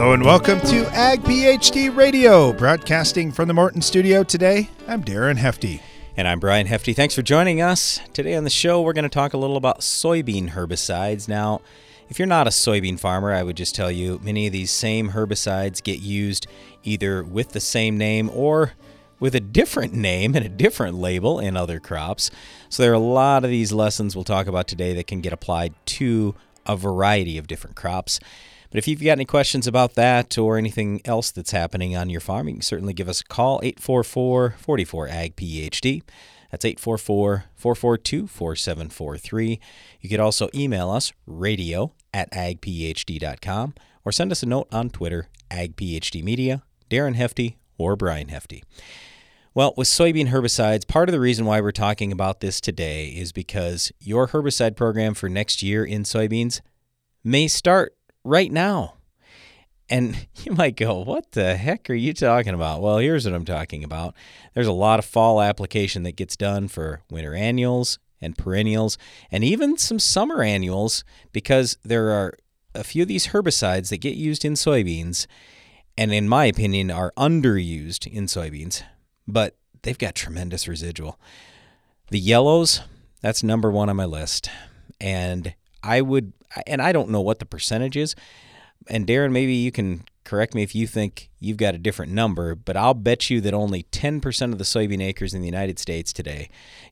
Hello and welcome to Ag PhD Radio, broadcasting from the Morton studio today. I'm Darren Hefty. And I'm Brian Hefty. Thanks for joining us. Today on the show, we're going to talk a little about soybean herbicides. Now, if you're not a soybean farmer, I would just tell you many of these same herbicides get used either with the same name or with a different name and a different label in other crops. So there are a lot of these lessons we'll talk about today that can get applied to a variety of different crops. But if you've got any questions about that or anything else that's happening on your farm, you can certainly give us a call 844 44 AG PhD. That's 844 442 4743. You could also email us radio at agphd.com or send us a note on Twitter, agphdmedia, Darren Hefty, or Brian Hefty. Well, with soybean herbicides, part of the reason why we're talking about this today is because your herbicide program for next year in soybeans may start right now. And you might go, What the heck are you talking about? Well, here's what I'm talking about. There's a lot of fall application that gets done for winter annuals and perennials, and even some summer annuals, because there are a few of these herbicides that get used in soybeans, and in my opinion, are underused in soybeans, but they've got tremendous residual. The yellows, that's number one on my list. And I would, and I don't know what the percentage is. And Darren, maybe you can correct me if you think you've got a different number, but I'll bet you that only 10% of the soybean acres in the United States today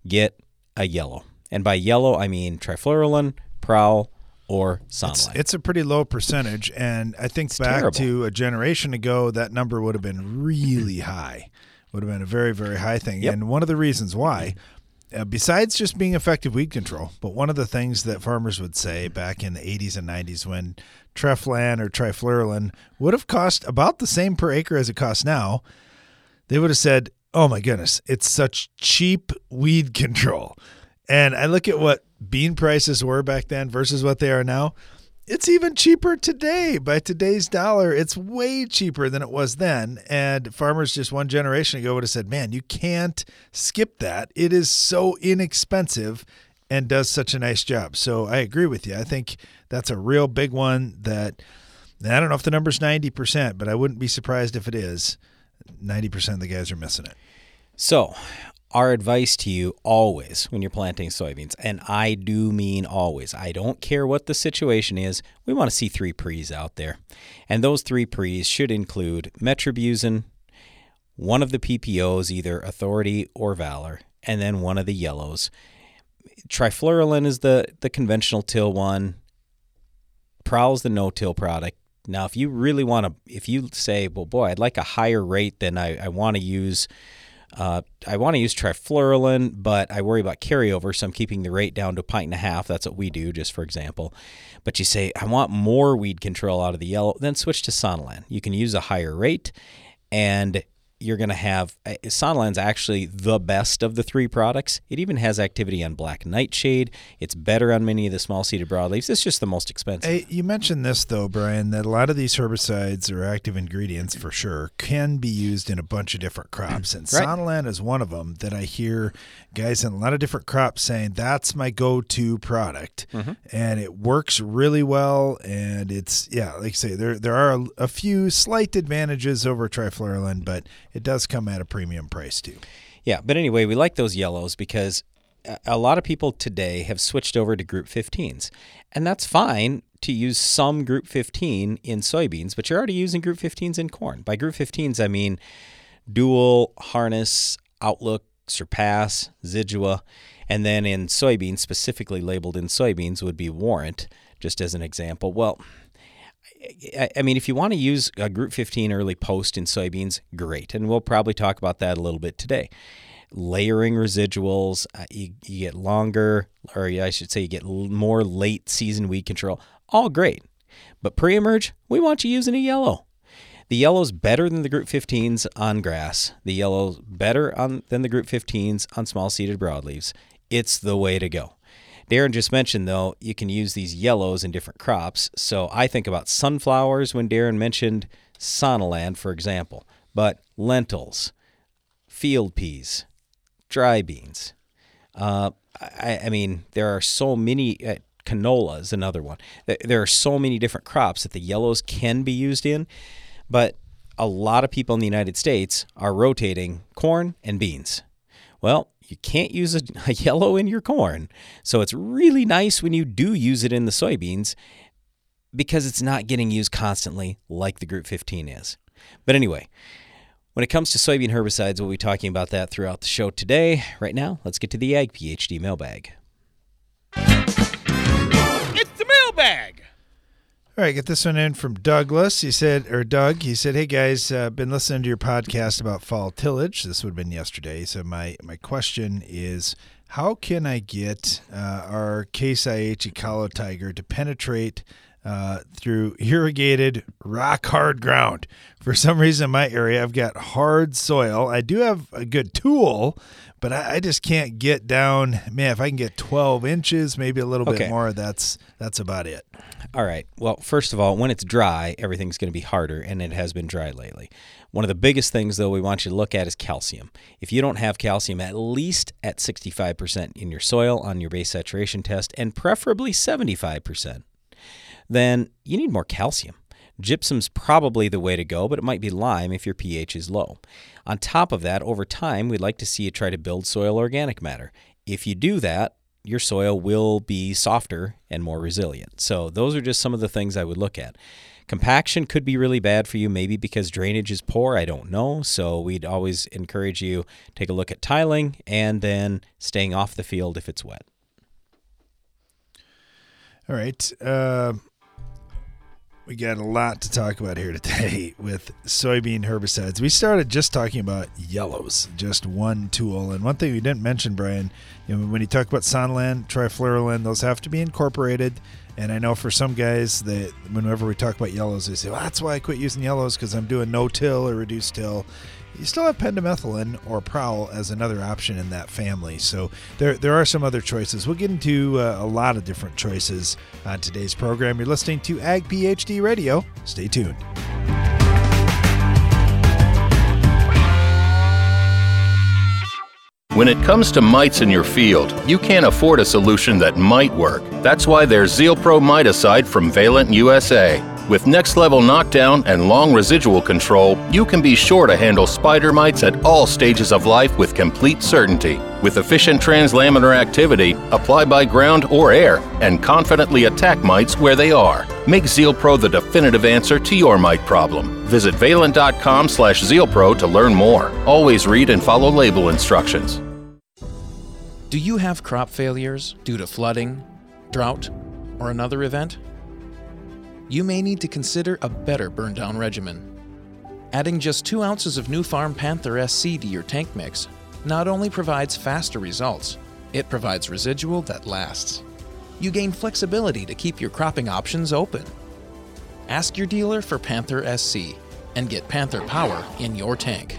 get a yellow. And by yellow, I mean trifluralin, prowl, or Sonalan. It's, it's, a pretty low percentage, and I think it's back terrible. to a generation ago, that number would have been really high. Would have been a very, very high thing. Yep. And one of the reasons why, uh, besides just being effective weed control, but one of the things that farmers would say back in the 80s and 90s when Treflan or Trifluralin would have cost about the same per acre as it costs now, they would have said, "Oh my goodness, it's such cheap weed control." And I look at what bean prices were back then versus what they are now. It's even cheaper today by today's dollar. It's way cheaper than it was then. And farmers just one generation ago would have said, man, you can't skip that. It is so inexpensive and does such a nice job. So I agree with you. I think that's a real big one that I don't know if the number's 90%, but I wouldn't be surprised if it is. 90% of the guys are missing it. So, our advice to you always when you're planting soybeans, and I do mean always, I don't care what the situation is, we want to see three pre's out there. And those three pre's should include metribuzin, one of the PPOs, either Authority or Valor, and then one of the yellows. Trifluralin is the, the conventional till one, Prowl is the no till product. Now, if you really want to, if you say, well, boy, I'd like a higher rate than I, I want to use uh, I want to use trifluralin, but I worry about carryover, so I'm keeping the rate down to a pint and a half. That's what we do, just for example. But you say, I want more weed control out of the yellow, then switch to Sonalan. You can use a higher rate, and you're going to have uh, actually the best of the three products. It even has activity on black nightshade. It's better on many of the small seeded broadleaves. It's just the most expensive. Hey, you mentioned this though, Brian, that a lot of these herbicides or active ingredients for sure can be used in a bunch of different crops, and Right. Is one of them that I hear guys in a lot of different crops saying that's my go-to product, Mm-hmm. and it works really well. And it's yeah, like I say, there there are a, a few slight advantages over trifluralin, but it does come at a premium price too. Yeah, but anyway, we like those yellows because a- lot of people today have switched over to group 15s. And that's fine to use some group 15 in soybeans, but you're already using group 15s in corn. By group 15s, I mean dual, harness, outlook, surpass, zidua. And then in soybeans, specifically labeled in soybeans, would be warrant, just as an example. Well, I- mean, if you want to use a Group 15 early post in soybeans, great. And we'll probably talk about that a little bit today. Layering residuals, uh, you, you get longer, or I should say, you get more late season weed control. All great. But pre emerge, we want you using a yellow. The yellow's better than the Group 15s on grass. The yellow's better on, than the Group 15s on small seeded broadleaves. It's the way to go. Darren just mentioned, though, you can use these yellows in different crops. So I think about sunflowers when Darren mentioned Sonalan, for example, but lentils, field peas, dry beans. Uh, I, I mean, there are so many. Uh, Canola is another one. There are so many different crops that the yellows can be used in, but a lot of people in the United States are rotating corn and beans. Well, you can't use a, a, yellow in your corn. So it's really nice when you do use it in the soybeans because it's not getting used constantly like the Group 15 is. But anyway, when it comes to soybean herbicides, we'll be talking about that throughout the show today. Right now, let's get to the Ag PhD mailbag. All right, get this one in from Douglas. He said, or Doug, he said, "Hey guys, uh, been listening to your podcast about fall tillage. This would have been yesterday. So my my question is, how can I get uh, our Case IH Ecolo Tiger to penetrate uh, through irrigated rock hard ground. For some reason, in my area, I've got hard soil. I do have a good tool, but I, I just can't get down. Man, if I can get 12 inches, maybe a little Okay. bit more, that's that's about it. All right. Well, first of all, when it's dry, everything's going to be harder, and it has been dry lately. One of the biggest things, though, we want you to look at is calcium. If you don't have calcium at least at 65% in your soil on your base saturation test, and preferably 75%, then you need more calcium. Gypsum's probably the way to go, but it might be lime if your pH is low. On top of that, over time, we'd like to see you try to build soil organic matter. If you do that, your soil will be softer and more resilient. So, those are just some of the things I would look at. Compaction could be really bad for you, maybe because drainage is poor. I don't know. So, we'd always encourage you take a look at tiling and then staying off the field if it's wet. All right. Uh, we got a lot to talk about here today with soybean herbicides. We started just talking about yellows, just one tool. And one thing we didn't mention, Brian, you know, when you talk about Sonalan, trifluralin, those have to be incorporated. And I know for some guys that whenever we talk about yellows, they say, well, that's why I quit using yellows because I'm doing no till or reduced till. You still have pendimethalin or prowl as another option in that family. So there, there are some other choices. We'll get into uh, a lot of different choices on today's program. You're listening to Ag PhD Radio. Stay tuned. When it comes to mites in your field, you can't afford a solution that might work. That's why there's Zeal Pro Miticide from Valent USA. With next level knockdown and long residual control, you can be sure to handle spider mites at all stages of life with complete certainty. With efficient translaminar activity, apply by ground or air, and confidently attack mites where they are. Make Zeal Pro the definitive answer to your mite problem. Visit valent.com slash zealpro to learn more. Always read and follow label instructions. Do you have crop failures due to flooding, drought, or another event? You may need to consider a better burn down regimen. Adding just 2 ounces of Nufarm Panther SC to your tank mix not only provides faster results, it provides residual that lasts. You gain flexibility to keep your cropping options open. Ask your dealer for Panther SC and get Panther power in your tank.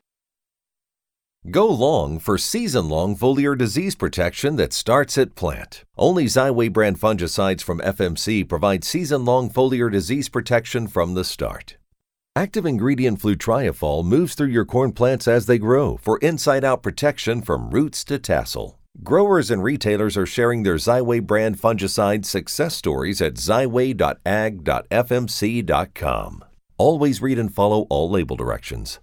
Go long for season long foliar disease protection that starts at plant. Only Xyway brand fungicides from FMC provide season long foliar disease protection from the start. Active ingredient flutriafol moves through your corn plants as they grow for inside out protection from roots to tassel. Growers and retailers are sharing their Xyway brand fungicide success stories at xyway.ag.fmc.com. Always read and follow all label directions.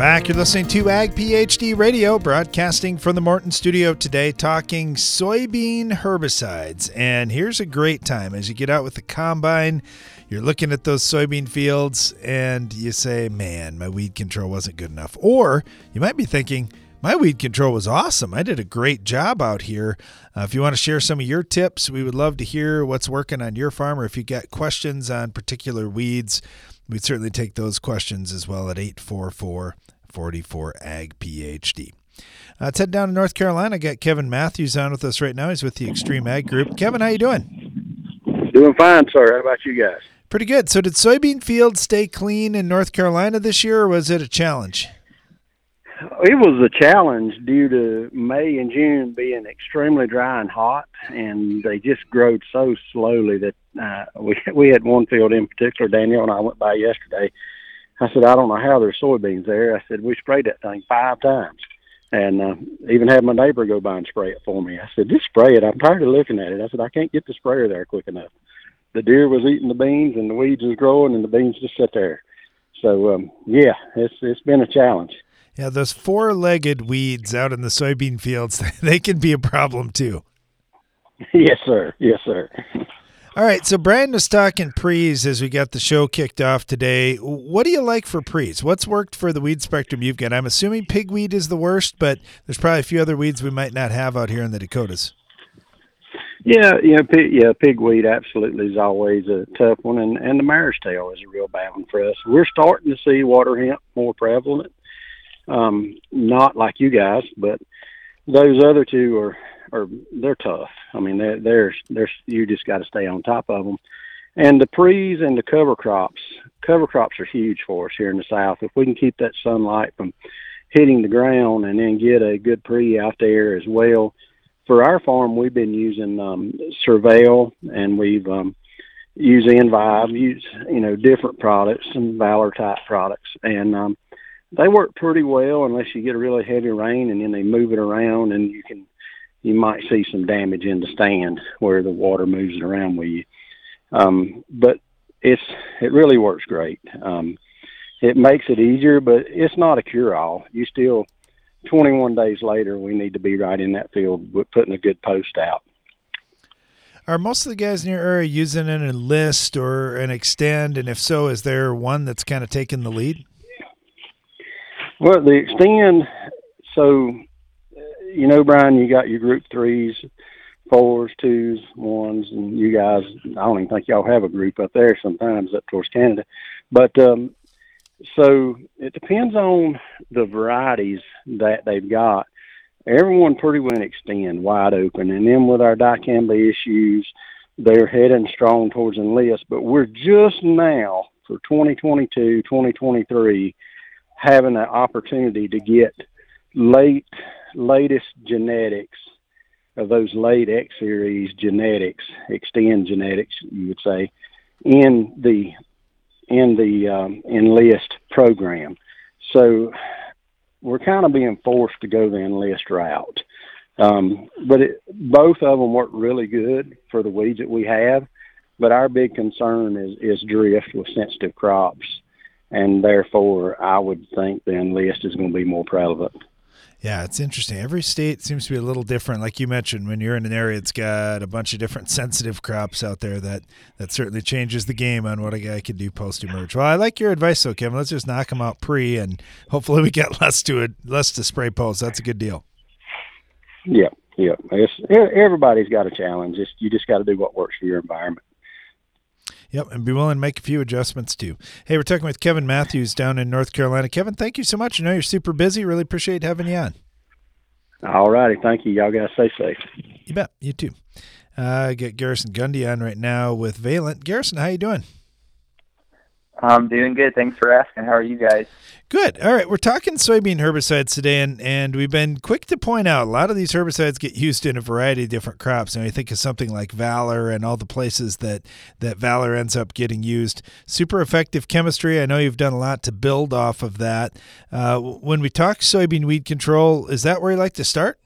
Back. You're listening to Ag PhD Radio, broadcasting from the Morton studio today, talking soybean herbicides. And here's a great time as you get out with the combine, you're looking at those soybean fields, and you say, Man, my weed control wasn't good enough. Or you might be thinking, My weed control was awesome. I did a great job out here. Uh, if you want to share some of your tips, we would love to hear what's working on your farm or if you got questions on particular weeds, we'd certainly take those questions as well at 844 44 Ag PhD. Uh, let's head down to North Carolina. Got Kevin Matthews on with us right now. He's with the Extreme Ag Group. Kevin, how you doing? Doing fine, sir. How about you guys? Pretty good. So, did soybean fields stay clean in North Carolina this year, or was it a challenge? It was a challenge due to May and June being extremely dry and hot, and they just growed so slowly that uh, we we had one field in particular. Daniel and I went by yesterday. I said, I don't know how there's soybeans there. I said we sprayed that thing five times, and uh, even had my neighbor go by and spray it for me. I said, just spray it. I'm tired of looking at it. I said I can't get the sprayer there quick enough. The deer was eating the beans, and the weeds was growing, and the beans just sit there. So um, yeah, it's it's been a challenge. Yeah, those four-legged weeds out in the soybean fields, they can be a problem too. yes, sir. Yes, sir. All right, so Brian was talking pre's as we got the show kicked off today. What do you like for pre's? What's worked for the weed spectrum you've got? I'm assuming pigweed is the worst, but there's probably a few other weeds we might not have out here in the Dakotas. Yeah, yeah, pig, yeah, pigweed absolutely is always a tough one, and and the mare's tail is a real bad one for us. We're starting to see water hemp more prevalent, um, not like you guys, but those other two are are they're tough. I mean, they're they're, they're you just got to stay on top of them. And the pre's and the cover crops, cover crops are huge for us here in the south. If we can keep that sunlight from hitting the ground and then get a good pre out there as well. For our farm, we've been using um, Surveil and we've um, used Envive, use you know different products, some Valor type products, and um, they work pretty well unless you get a really heavy rain and then they move it around and you can you might see some damage in the stand where the water moves it around with you. Um, but it's it really works great. Um, it makes it easier, but it's not a cure all. You still 21 days later, we need to be right in that field with putting a good post out. Are most of the guys in your area using an enlist or an extend? And if so, is there one that's kind of taking the lead? Well, the extend, so, you know, Brian, you got your group threes, fours, twos, ones, and you guys, I don't even think y'all have a group up there sometimes up towards Canada. But, um, so it depends on the varieties that they've got. Everyone pretty well extend wide open. And then with our dicamba issues, they're heading strong towards enlist. But we're just now for 2022, 2023 having an opportunity to get late latest genetics of those late X series genetics, extend genetics, you would say, in the in the um, enlist program. So we're kind of being forced to go the enlist route. Um, but it, both of them work really good for the weeds that we have. But our big concern is, is drift with sensitive crops and therefore I would think the enlist is going to be more prevalent. Yeah, it's interesting. Every state seems to be a little different. Like you mentioned, when you're in an area that's got a bunch of different sensitive crops out there, that that certainly changes the game on what a guy can do post emerge. Well, I like your advice, though, Kevin. Let's just knock them out pre, and hopefully we get less to it, less to spray post. That's a good deal. Yeah, yeah. It's, everybody's got a challenge. Just you just got to do what works for your environment. Yep, and be willing to make a few adjustments too. Hey, we're talking with Kevin Matthews down in North Carolina. Kevin, thank you so much. I know you're super busy. Really appreciate having you on. All righty, thank you. Y'all guys stay safe. You bet. You too. Uh, get Garrison Gundy on right now with Valent. Garrison, how you doing? I'm doing good. Thanks for asking. How are you guys? Good. All right. We're talking soybean herbicides today, and, and we've been quick to point out a lot of these herbicides get used in a variety of different crops. And I think of something like Valor and all the places that, that Valor ends up getting used. Super effective chemistry. I know you've done a lot to build off of that. Uh, when we talk soybean weed control, is that where you like to start?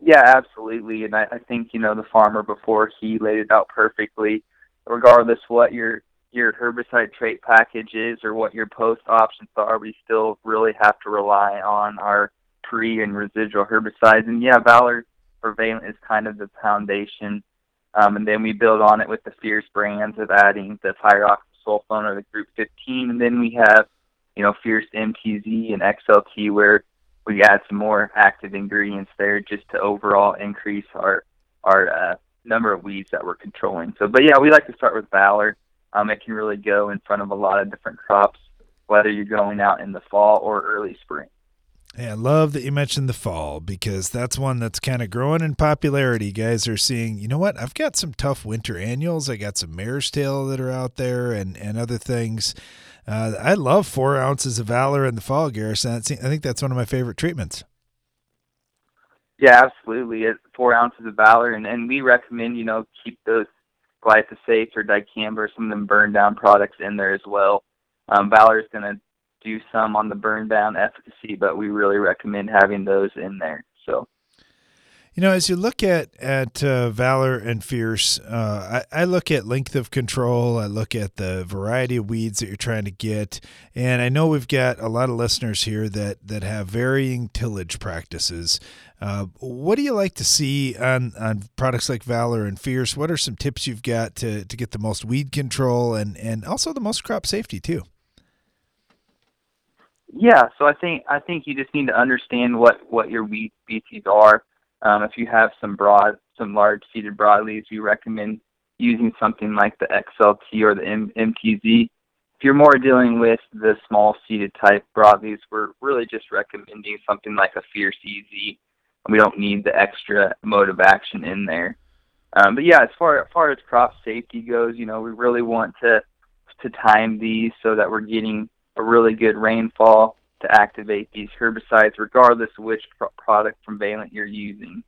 Yeah, absolutely. And I, I think, you know, the farmer before he laid it out perfectly regardless what your your herbicide trait package is or what your post options are, we still really have to rely on our pre and residual herbicides. And yeah, Valor Valent is kind of the foundation. Um, and then we build on it with the Fierce brands of adding the pyroxasulfone or the Group 15. And then we have you know, Fierce MTZ and XLT, where we add some more active ingredients there just to overall increase our our uh, number of weeds that we're controlling. So, but yeah, we like to start with Valor. Um, it can really go in front of a lot of different crops, whether you're going out in the fall or early spring. Yeah, I love that you mentioned the fall because that's one that's kind of growing in popularity. Guys are seeing, you know what? I've got some tough winter annuals. I got some mare's tail that are out there and, and other things. Uh, I love four ounces of Valor in the fall, Garrison. I think that's one of my favorite treatments. Yeah, absolutely. Four ounces of Valor, and, and we recommend, you know, keep those glyphosate or dicamba, some of them burn down products in there as well. Um, Valor is going to do some on the burn down efficacy, but we really recommend having those in there. So, you know, as you look at at uh, Valor and Fierce, uh, I, I, look at length of control. I look at the variety of weeds that you're trying to get, and I know we've got a lot of listeners here that that have varying tillage practices. Uh, what do you like to see on on products like Valor and Fierce? What are some tips you've got to to get the most weed control and and also the most crop safety too? Yeah, so I think I think you just need to understand what what your weed species are. Um, if you have some broad, some large seeded broadleaves, we recommend using something like the XLT or the M- MTZ. If you're more dealing with the small seeded type broadleaves, we're really just recommending something like a Fierce EZ. We don't need the extra mode of action in there. Um, but yeah, as far as far as crop safety goes, you know, we really want to to time these so that we're getting a really good rainfall to activate these herbicides, regardless of which product from Valent you're using.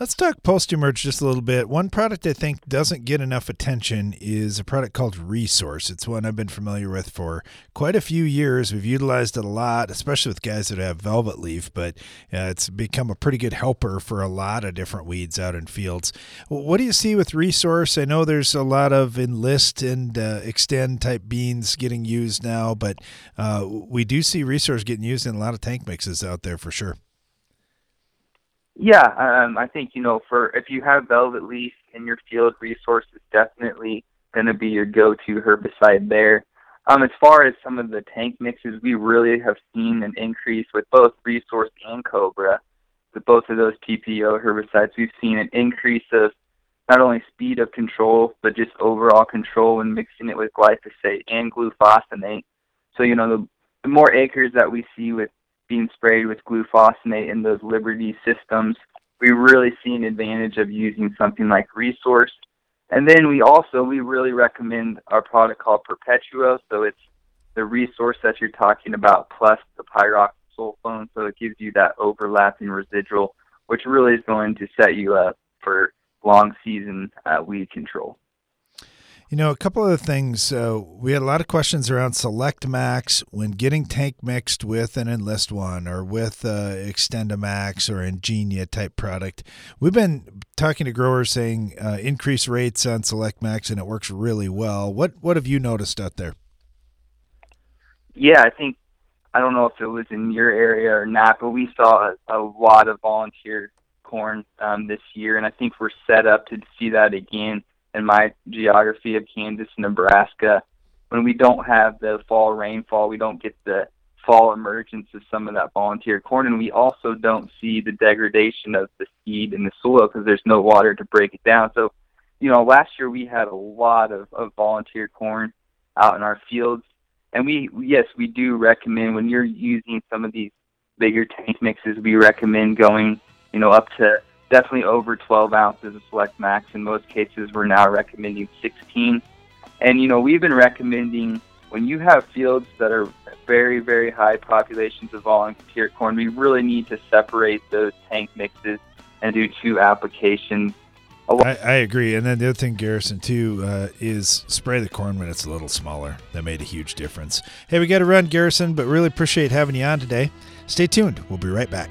Let's talk post emerge just a little bit. One product I think doesn't get enough attention is a product called Resource. It's one I've been familiar with for quite a few years. We've utilized it a lot, especially with guys that have velvet leaf, but uh, it's become a pretty good helper for a lot of different weeds out in fields. What do you see with Resource? I know there's a lot of enlist and uh, extend type beans getting used now, but uh, we do see Resource getting used in a lot of tank mixes out there for sure. Yeah, um, I think you know for if you have velvet leaf in your field, resource is definitely going to be your go-to herbicide there. Um, as far as some of the tank mixes, we really have seen an increase with both resource and Cobra. With both of those PPO herbicides, we've seen an increase of not only speed of control, but just overall control when mixing it with glyphosate and glufosinate. So, you know, the, the more acres that we see with being sprayed with glufosinate in those Liberty systems, we really see an advantage of using something like Resource. And then we also we really recommend our product called Perpetuo. So it's the resource that you're talking about plus the pyroxasulfone. So it gives you that overlapping residual, which really is going to set you up for long season uh, weed control. You know, a couple of things. Uh, we had a lot of questions around Select Max when getting tank mixed with an Enlist one or with uh, XtendiMax or Engenia type product. We've been talking to growers saying uh, increase rates on Select Max and it works really well. What what have you noticed out there? Yeah, I think I don't know if it was in your area or not, but we saw a, a lot of volunteer corn um, this year, and I think we're set up to see that again in my geography of Kansas Nebraska, when we don't have the fall rainfall, we don't get the fall emergence of some of that volunteer corn, and we also don't see the degradation of the seed in the soil because there's no water to break it down. So, you know, last year we had a lot of, of volunteer corn out in our fields, and we yes we do recommend when you're using some of these bigger tank mixes, we recommend going you know up to definitely over 12 ounces of Select Max. In most cases, we're now recommending 16. And, you know, we've been recommending when you have fields that are very, very high populations of volunteer corn, we really need to separate those tank mixes and do two applications. I, I agree. And then the other thing, Garrison, too, uh, is spray the corn when it's a little smaller. That made a huge difference. Hey, we got to run, Garrison, but really appreciate having you on today. Stay tuned. We'll be right back.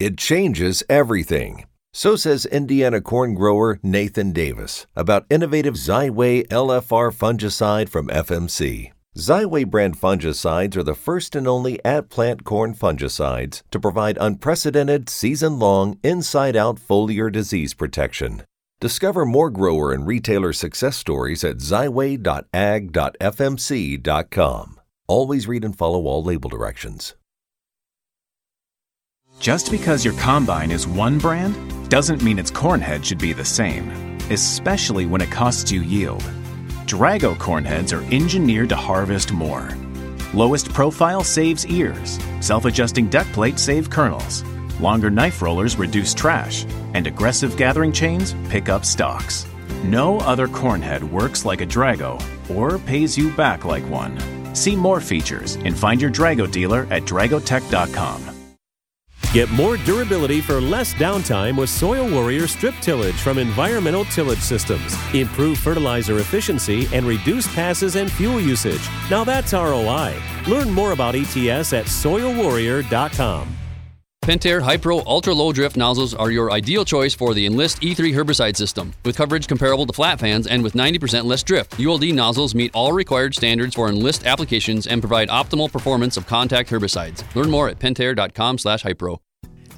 It changes everything. So says Indiana corn grower Nathan Davis about innovative Xyway LFR fungicide from FMC. Xyway brand fungicides are the first and only at plant corn fungicides to provide unprecedented season long inside out foliar disease protection. Discover more grower and retailer success stories at xyway.ag.fmc.com. Always read and follow all label directions. Just because your combine is one brand doesn't mean its cornhead should be the same, especially when it costs you yield. Drago cornheads are engineered to harvest more. Lowest profile saves ears, self adjusting deck plates save kernels, longer knife rollers reduce trash, and aggressive gathering chains pick up stalks. No other cornhead works like a Drago or pays you back like one. See more features and find your Drago dealer at dragotech.com. Get more durability for less downtime with Soil Warrior strip tillage from Environmental Tillage Systems. Improve fertilizer efficiency and reduce passes and fuel usage. Now that's ROI. Learn more about ETS at soilwarrior.com. Pentair Hypro Ultra Low Drift nozzles are your ideal choice for the Enlist E3 herbicide system. With coverage comparable to flat fans and with 90% less drift, ULD nozzles meet all required standards for Enlist applications and provide optimal performance of contact herbicides. Learn more at pentair.com/hypro.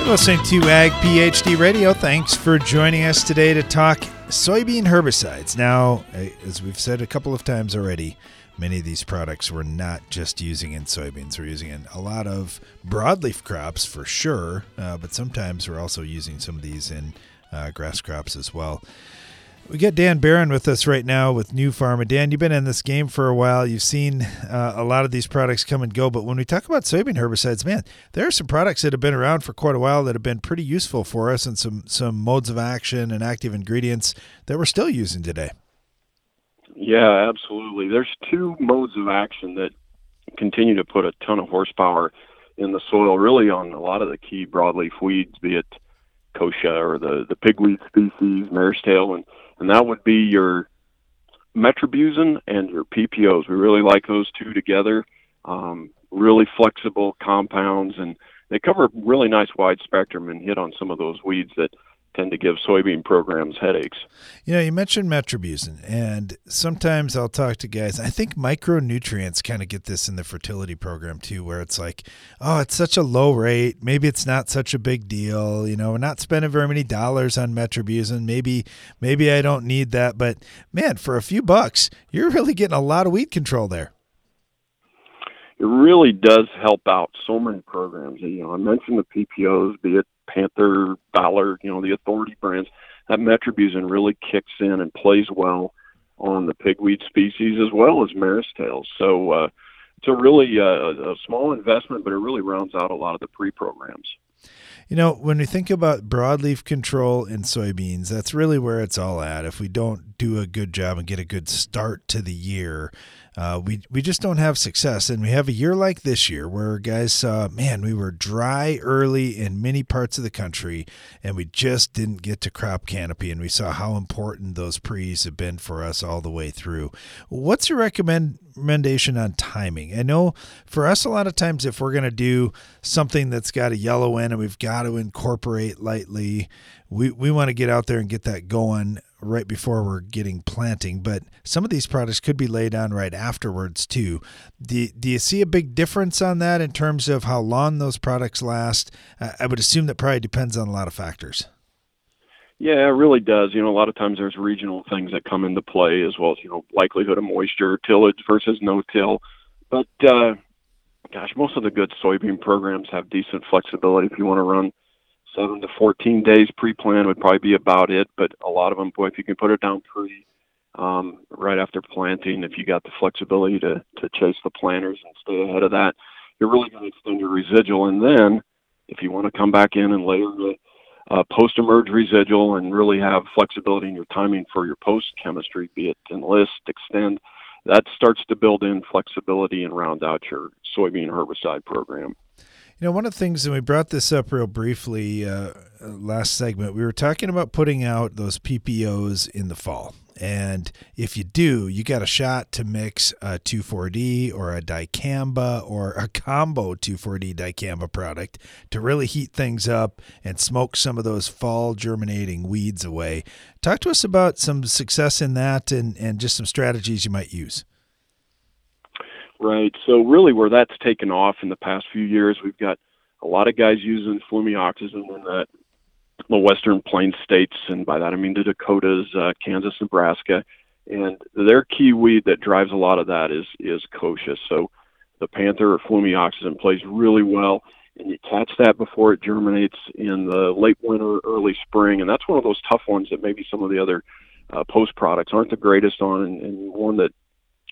You're listening to Ag PhD Radio. Thanks for joining us today to talk soybean herbicides. Now, as we've said a couple of times already, many of these products we're not just using in soybeans. We're using in a lot of broadleaf crops for sure, uh, but sometimes we're also using some of these in uh, grass crops as well. We got Dan Barron with us right now with Nufarm. Dan, you've been in this game for a while. You've seen uh, a lot of these products come and go. But when we talk about soybean herbicides, man, there are some products that have been around for quite a while that have been pretty useful for us and some, some modes of action and active ingredients that we're still using today. Yeah, absolutely. There's two modes of action that continue to put a ton of horsepower in the soil, really on a lot of the key broadleaf weeds, be it kochia or the, the pigweed species, mare's tail, and and that would be your metribuzin and your PPOs. We really like those two together. Um, really flexible compounds, and they cover a really nice wide spectrum and hit on some of those weeds that tend to give soybean programs headaches. You know, you mentioned metribuzin, and sometimes I'll talk to guys. I think micronutrients kind of get this in the fertility program too, where it's like, oh, it's such a low rate. Maybe it's not such a big deal. You know, we're not spending very many dollars on metribuzin. Maybe, maybe I don't need that. But man, for a few bucks, you're really getting a lot of weed control there. It really does help out so many programs. You know, I mentioned the PPOs, be it Panther, Valor, you know, the authority brands, that metribuzin really kicks in and plays well on the pigweed species as well as mare's tails. So uh, it's a really uh, a small investment, but it really rounds out a lot of the pre-programs. You know, when we think about broadleaf control in soybeans, that's really where it's all at. If we don't do a good job and get a good start to the year, uh, we we just don't have success. And we have a year like this year where guys saw, man, we were dry early in many parts of the country, and we just didn't get to crop canopy. And we saw how important those pre's have been for us all the way through. What's your recommend recommendation on timing? I know for us, a lot of times, if we're going to do something that's got a yellow in and we've got to incorporate lightly, we, we want to get out there and get that going right before we're getting planting. But some of these products could be laid on right afterwards too. Do, do you see a big difference on that in terms of how long those products last? I would assume that probably depends on a lot of factors. Yeah, it really does. You know, a lot of times there's regional things that come into play as well as, you know, likelihood of moisture, tillage versus no till. But, uh, gosh, most of the good soybean programs have decent flexibility. If you want to run seven to 14 days pre-plan would probably be about it. But a lot of them, boy, if you can put it down pre, um, right after planting, if you got the flexibility to, to chase the planters and stay ahead of that, you're really going to extend your residual. And then if you want to come back in and layer the uh, post-emerge residual and really have flexibility in your timing for your post chemistry, be it enlist, extend, that starts to build in flexibility and round out your soybean herbicide program. You know, one of the things, and we brought this up real briefly uh, last segment, we were talking about putting out those PPOs in the fall. And if you do, you got a shot to mix a 2,4-D or a dicamba or a combo 2,4-D dicamba product to really heat things up and smoke some of those fall germinating weeds away. Talk to us about some success in that and, and just some strategies you might use. Right. So really, where that's taken off in the past few years, we've got a lot of guys using flumioxazin in that the western plains states, and by that I mean the Dakotas, uh, Kansas, Nebraska, and their key weed that drives a lot of that is is kochia. So the panther or flumioxazin plays really well, and you catch that before it germinates in the late winter, early spring, and that's one of those tough ones that maybe some of the other uh, post products aren't the greatest on, and, and one that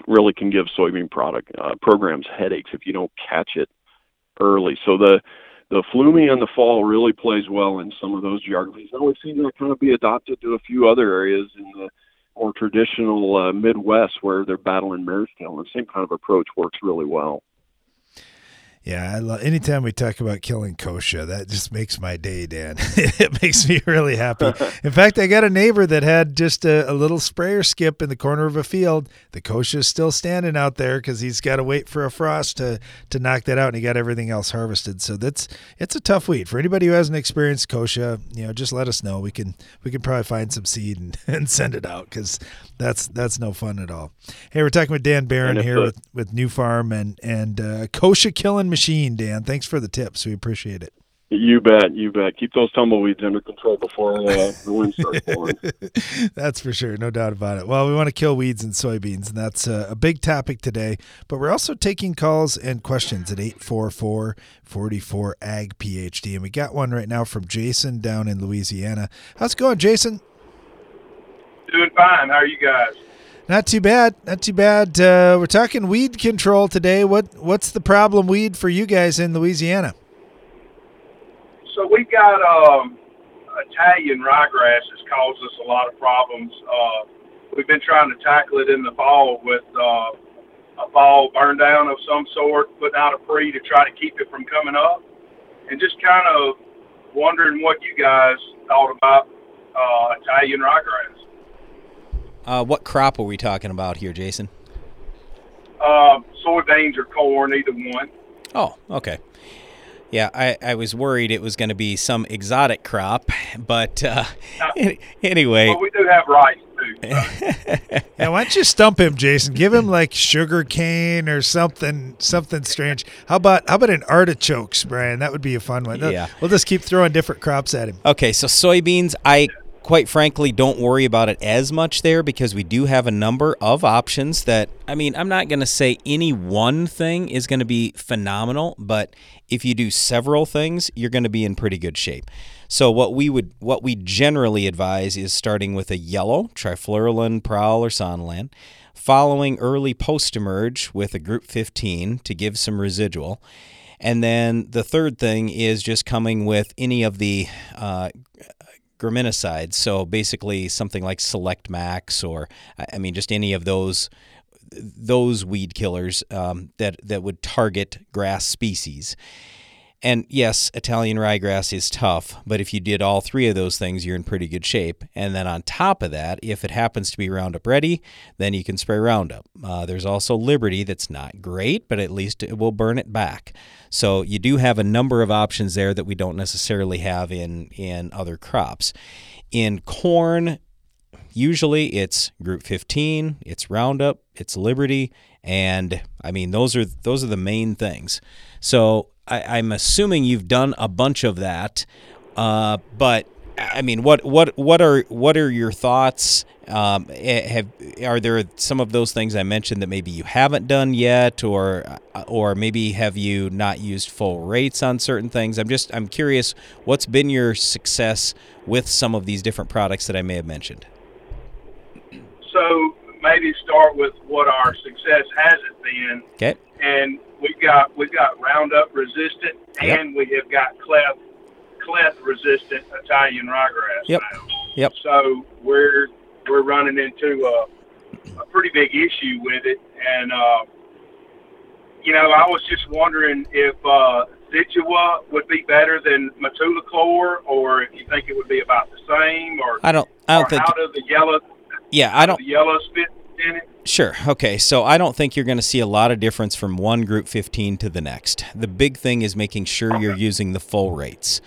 really can give soybean product uh, programs headaches if you don't catch it early. So the the flumi in the fall really plays well in some of those geographies. Now we've seen that kind of be adopted to a few other areas in the more traditional uh, Midwest where they're battling mare's tail. And the same kind of approach works really well. Yeah, I love anytime we talk about killing kochia, that just makes my day, Dan. it makes me really happy. In fact, I got a neighbor that had just a, a, little sprayer skip in the corner of a field. The kochia is still standing out there because he's got to wait for a frost to to knock that out, and he got everything else harvested. So that's it's a tough weed for anybody who hasn't experienced kochia. You know, just let us know. We can we can probably find some seed and, and send it out because that's that's no fun at all. Hey, we're talking with Dan Barron here the, with with Farm and and uh, kochia killing machine. Dan, thanks for the tips. We appreciate it. You bet, you bet. Keep those tumbleweeds under control before uh, the wind starts blowing. that's for sure, no doubt about it. Well, we want to kill weeds in soybeans, and that's uh, a big topic today. But we're also taking calls and questions at 844 44 AG PhD. And we got one right now from Jason down in Louisiana. How's it going, Jason? Doing fine. How are you guys? Not too bad. Not too bad. Uh, we're talking weed control today. What What's the problem weed for you guys in Louisiana? So we got um, Italian ryegrass has caused us a lot of problems. Uh, we've been trying to tackle it in the fall with uh, a fall burn down of some sort, putting out a pre to try to keep it from coming up, and just kind of wondering what you guys thought about uh, Italian ryegrass. Uh, what crop are we talking about here, Jason? Uh, soybeans or corn, either one. Oh, okay. Yeah, I, I was worried it was going to be some exotic crop, but uh, anyway. Well, we do have rice too. yeah, why don't you stump him, Jason? Give him like sugar cane or something, something strange. How about how about an artichokes, Brian? That would be a fun one. Yeah, we'll just keep throwing different crops at him. Okay, so soybeans, I quite frankly don't worry about it as much there because we do have a number of options that I mean, I'm not going to say any one thing is going to be phenomenal, but if you do several things, you're going to be in pretty good shape. So what we would what we generally advise is starting with a yellow trifluralin, prowl or sonalan, following early post emerge with a group 15 to give some residual. And then the third thing is just coming with any of the uh, graminicides. So basically, something like Select Max, or I mean, just any of those those weed killers um, that that would target grass species. And yes, Italian ryegrass is tough, but if you did all three of those things, you're in pretty good shape. And then on top of that, if it happens to be Roundup ready, then you can spray Roundup. Uh, there's also Liberty that's not great, but at least it will burn it back. So you do have a number of options there that we don't necessarily have in in other crops. In corn, usually it's Group 15, it's Roundup, it's Liberty, and I mean those are those are the main things. So I, am assuming you've done a bunch of that, uh, but I mean, what what what are what are your thoughts? Um, eh, have are there some of those things I mentioned that maybe you haven't done yet, or uh, or maybe have you not used full rates on certain things? I'm just I'm curious, what's been your success with some of these different products that I may have mentioned? So maybe start with what our success hasn't been. Okay. And we've got we've got Roundup resistant, Yep. and we have got cleft cleft resistant Italian ryegrass Yep. now. Yep. So we're we're running into a, a pretty big issue with it, and uh, you know I was just wondering if uh, Zidua would be better than Metolachlor, or if you think it would be about the same, or I don't I don't think how does the yellow yeah I don't the fit it? Sure. Okay. So I don't think you're going to see a lot of difference from one group 15 to the next. The big thing is making sure you're using the full rates.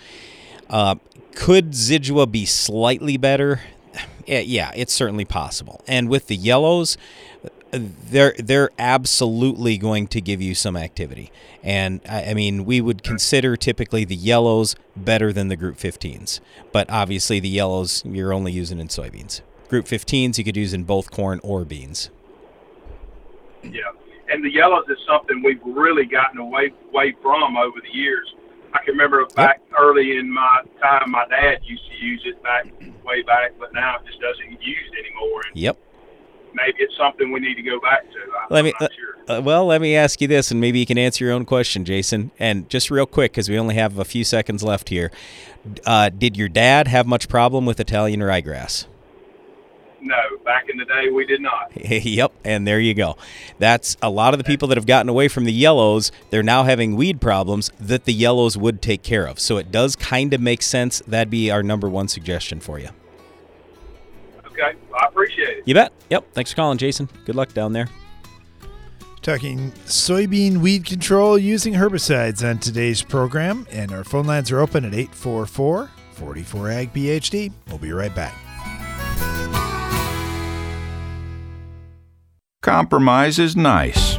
Uh, could Zidua be slightly better? Eh, Yeah, it's certainly possible. And with the yellows, they're they're absolutely going to give you some activity. And I, I mean, we would consider typically the yellows better than the group 15s. But obviously, the yellows you're only using in soybeans. Group 15s you could use in both corn or beans. Yeah, and the yellows is something we've really gotten away away from over the years. I can remember back early in my time, my dad used to use it back way back, but now it just doesn't use used anymore. And Yep. maybe it's something we need to go back to. I, Let me I'm not sure. uh, well, let me ask you this, and maybe you can answer your own question, Jason. And just real quick, because we only have a few seconds left here. Uh, did your dad have much problem with Italian ryegrass? No, back in the day we did not. yep, and there you go. That's a lot of the people that have gotten away from the yellows. They're now having weed problems that the yellows would take care of. So it does kind of make sense. That'd be our number one suggestion for you. Okay, I appreciate it. You bet. Yep. Thanks for calling, Jason. Good luck down there. Talking soybean weed control using herbicides on today's program, and our phone lines are open at 844 44 Ag PhD. We'll be right back. Compromise is nice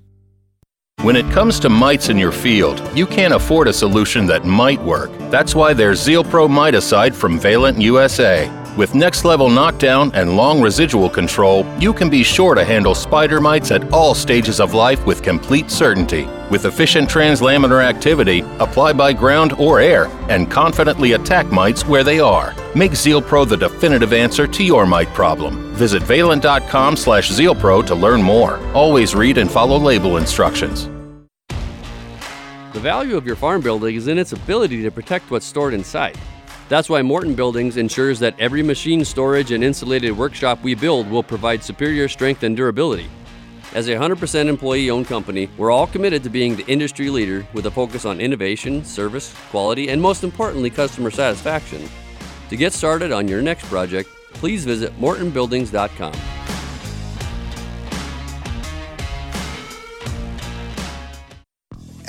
When it comes to mites in your field, you can't afford a solution that might work. That's why there's Zeal Pro Miticide from Valent USA. With next level knockdown and long residual control, you can be sure to handle spider mites at all stages of life with complete certainty. With efficient translaminar activity, apply by ground or air, and confidently attack mites where they are. Make Zeal Pro the definitive answer to your mite problem. Visit valent.com slash zealpro to learn more. Always read and follow label instructions. The value of your farm building is in its ability to protect what's stored inside. That's why Morton Buildings ensures that every machine storage and insulated workshop we build will provide superior strength and durability. As a 100% employee owned company, we're all committed to being the industry leader with a focus on innovation, service, quality, and most importantly, customer satisfaction. To get started on your next project, please visit mortonbuildings.com.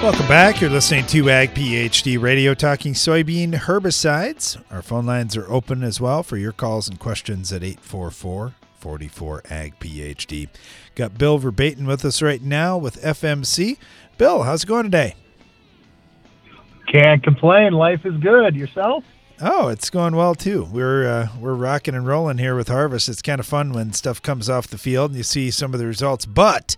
Welcome back. You're listening to Ag PhD Radio talking soybean herbicides. Our phone lines are open as well for your calls and questions at 844 44 Ag PhD. Got Bill Verbatim with us right now with FMC. Bill, how's it going today? Can't complain. Life is good. Yourself? Oh, it's going well too. We're uh, we're rocking and rolling here with harvest. It's kind of fun when stuff comes off the field and you see some of the results. But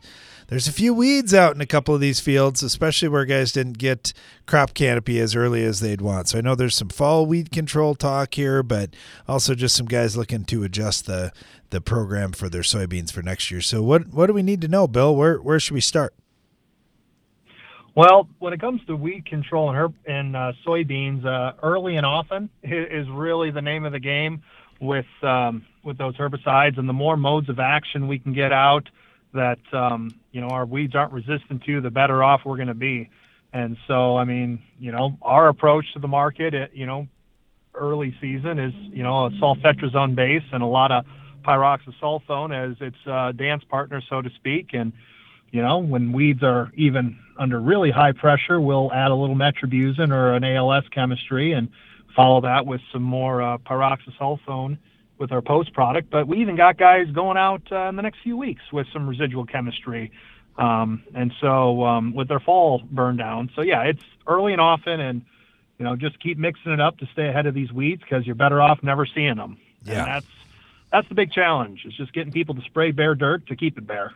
there's a few weeds out in a couple of these fields, especially where guys didn't get crop canopy as early as they'd want. So I know there's some fall weed control talk here, but also just some guys looking to adjust the the program for their soybeans for next year. So what what do we need to know, Bill? Where where should we start? Well, when it comes to weed control and herb and uh, soybeans, uh, early and often is really the name of the game with um, with those herbicides. And the more modes of action we can get out that um, you know our weeds aren't resistant to, the better off we're going to be. And so, I mean, you know, our approach to the market, at, you know, early season is you know a sulfentrazone base and a lot of pyroxasulfone as its uh, dance partner, so to speak, and you know, when weeds are even under really high pressure, we'll add a little metribuzin or an ALS chemistry and follow that with some more uh, pyroxasulfone with our post product. But we even got guys going out uh, in the next few weeks with some residual chemistry. Um, and so um, with their fall burn down. So yeah, it's early and often, and you know, just keep mixing it up to stay ahead of these weeds because you're better off never seeing them. Yeah. And that's that's the big challenge. It's just getting people to spray bare dirt to keep it bare.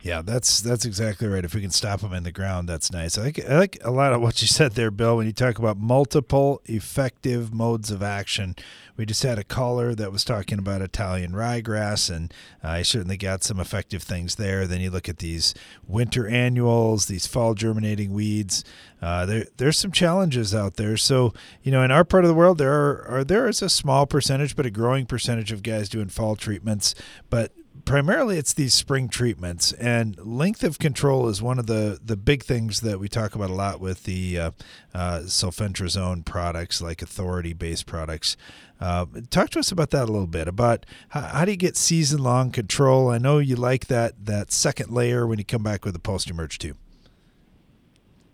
Yeah, that's that's exactly right. If we can stop them in the ground, that's nice. I like I like a lot of what you said there, Bill. When you talk about multiple effective modes of action, we just had a caller that was talking about Italian ryegrass, and I certainly got some effective things there. Then you look at these winter annuals, these fall germinating weeds. Uh, there there's some challenges out there. So you know, in our part of the world, there are, are there is a small percentage, but a growing percentage of guys doing fall treatments, but primarily it's these spring treatments and length of control is one of the the big things that we talk about a lot with the uh, uh, sulfentrazone products like authority based products. Uh, talk to us about that a little bit about how, how do you get season long control? I know you like that that second layer when you come back with the post emerge too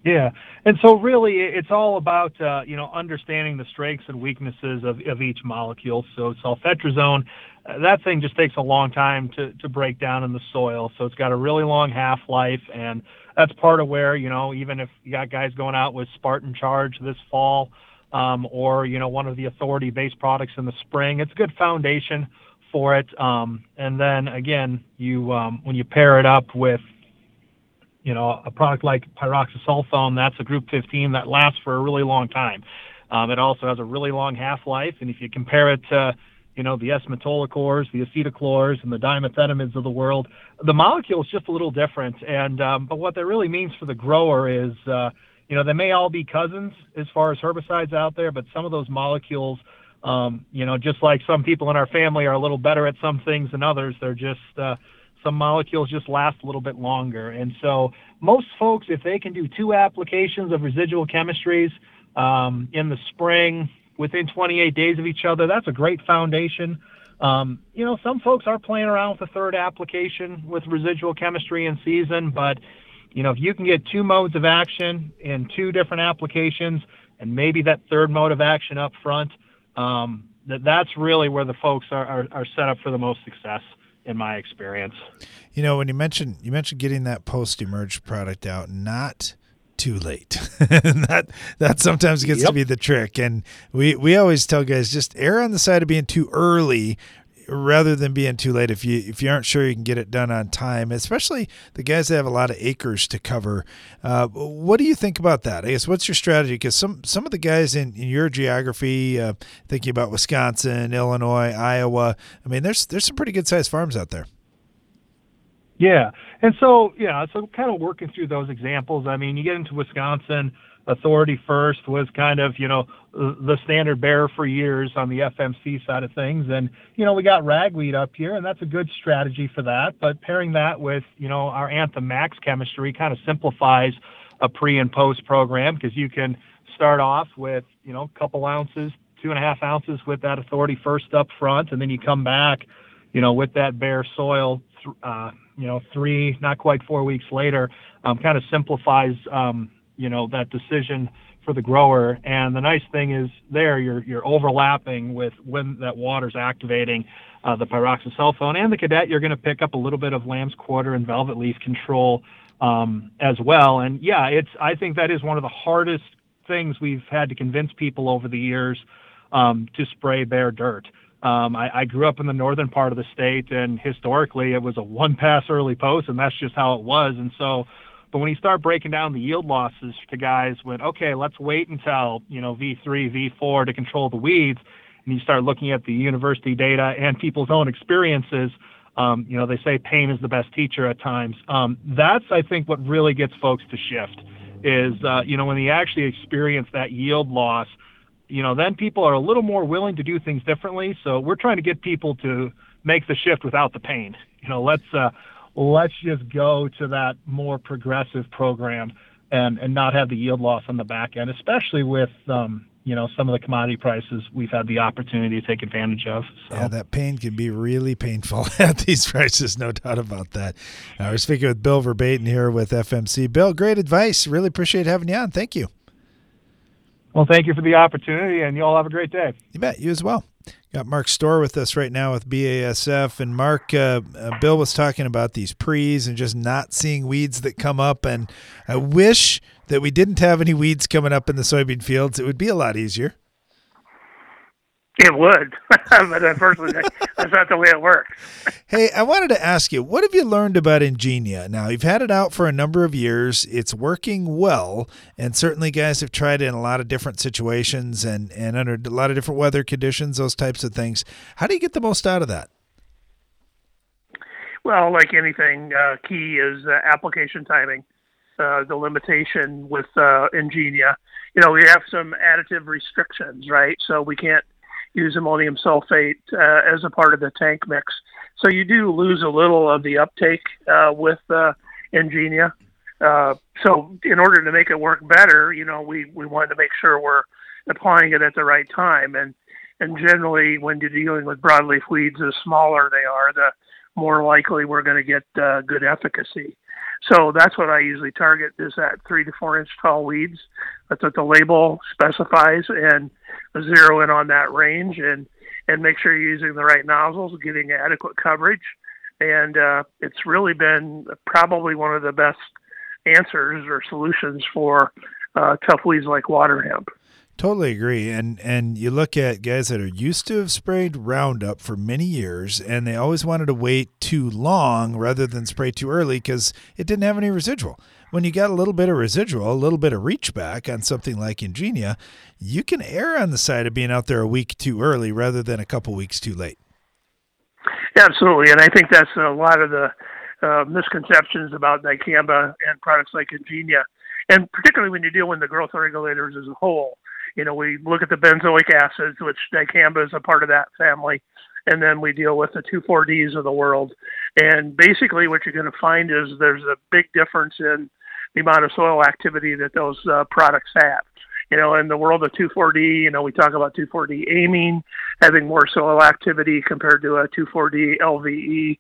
Yeah, and so really, it's all about uh, you know understanding the strengths and weaknesses of, of each molecule. So sulfentrazone, uh, that thing just takes a long time to to break down in the soil. So it's got a really long half life, and that's part of where you know even if you got guys going out with Spartan Charge this fall, um, or you know one of the authority-based products in the spring, it's a good foundation for it. Um, and then again, you um, when you pair it up with you know, a product like pyroxasulfone, that's a group 15 that lasts for a really long time. Um, it also has a really long half-life, and if you compare it to, you know, the S-metolachlors, the acetochlors, and the dimethenamids of the world, the molecule is just a little different. And um, but what that really means for the grower is, uh, you know, they may all be cousins as far as herbicides out there, but some of those molecules, um, you know, just like some people in our family are a little better at some things than others, they're just uh, some molecules just last a little bit longer. And so most folks, if they can do two applications of residual chemistries um, in the spring within 28 days of each other, that's a great foundation. Um, you know, some folks are playing around with a third application with residual chemistry in season, but you know, if you can get two modes of action in two different applications and maybe that third mode of action up front, um, that that's really where the folks are, are, are set up for the most success in my experience. You know, when you mentioned you mentioned getting that post emerge product out, not too late. that that sometimes gets yep. to be the trick. And we we always tell guys just err on the side of being too early rather than being too late if you if you aren't sure you can get it done on time especially the guys that have a lot of acres to cover uh, what do you think about that i guess what's your strategy because some some of the guys in, in your geography uh, thinking about wisconsin illinois iowa i mean there's there's some pretty good sized farms out there yeah. And so, yeah, so kind of working through those examples. I mean, you get into Wisconsin, Authority First was kind of, you know, the standard bearer for years on the FMC side of things. And, you know, we got ragweed up here, and that's a good strategy for that. But pairing that with, you know, our Anthem Max chemistry kind of simplifies a pre and post program because you can start off with, you know, a couple ounces, two and a half ounces with that Authority First up front, and then you come back, you know, with that bare soil. Uh, you know, three, not quite four weeks later, um, kind of simplifies, um, you know, that decision for the grower. And the nice thing is there, you're, you're overlapping with when that water's activating uh, the pyroxasulfone and the cadet, you're going to pick up a little bit of lamb's quarter and velvet leaf control um, as well. And yeah, it's, I think that is one of the hardest things we've had to convince people over the years um, to spray bare dirt. Um, I, I grew up in the northern part of the state, and historically it was a one pass early post, and that's just how it was. And so, but when you start breaking down the yield losses to guys, when okay, let's wait until you know V3, V4 to control the weeds, and you start looking at the university data and people's own experiences. Um, you know, they say pain is the best teacher at times. Um, that's, I think, what really gets folks to shift is, uh, you know, when they actually experience that yield loss, you know, then people are a little more willing to do things differently. So we're trying to get people to make the shift without the pain. You know, let's uh, let's just go to that more progressive program and and not have the yield loss on the back end, especially with um, you know some of the commodity prices we've had the opportunity to take advantage of. So. Yeah, that pain can be really painful at these prices, no doubt about that. Uh, we're speaking with Bill Verbaeten here with FMC. Bill, great advice. Really appreciate having you on. Thank you. Well, thank you for the opportunity, and you all have a great day. You bet. You as well. Got Mark Stoehr with us right now with BASF, and Mark, uh, uh, Bill was talking about these pre's and just not seeing weeds that come up. And I wish that we didn't have any weeds coming up in the soybean fields. It would be a lot easier. It would, but unfortunately, that's not the way it works. hey, I wanted to ask you, what have you learned about Engenia? Now, you've had it out for a number of years. It's working well, and certainly guys have tried it in a lot of different situations and, and under a lot of different weather conditions, those types of things. How do you get the most out of that? Well, like anything, uh, key is uh, application timing. Uh, the limitation with uh, Engenia, you know, we have some additive restrictions, right? So we can't use ammonium sulfate uh, as a part of the tank mix. So you do lose a little of the uptake uh, with uh, Engenia. Uh, so in order to make it work better, you know, we, we wanted to make sure we're applying it at the right time. And and generally, when you're dealing with broadleaf weeds, the smaller they are, the more likely we're going to get uh, good efficacy. So that's what I usually target is that three to four inch tall weeds. That's what the label specifies and zero in on that range and, and make sure you're using the right nozzles, getting adequate coverage. And uh, it's really been probably one of the best answers or solutions for uh, tough weeds like water hemp. Totally agree. And and you look at guys that are used to have sprayed Roundup for many years and they always wanted to wait too long rather than spray too early because it didn't have any residual. When you got a little bit of residual, a little bit of reach back on something like Engenia, you can err on the side of being out there a week too early rather than a couple weeks too late. Absolutely. And I think that's a lot of the uh, misconceptions about dicamba and products like Engenia, And particularly when you deal with the growth regulators as a whole you know, we look at the benzoic acids, which dicamba is a part of that family, and then we deal with the 2,4-Ds of the world. And basically, what you're going to find is there's a big difference in the amount of soil activity that those uh, products have. You know, in the world of 2,4-D, you know, we talk about 2,4-D amine having more soil activity compared to a 2,4-D LVE.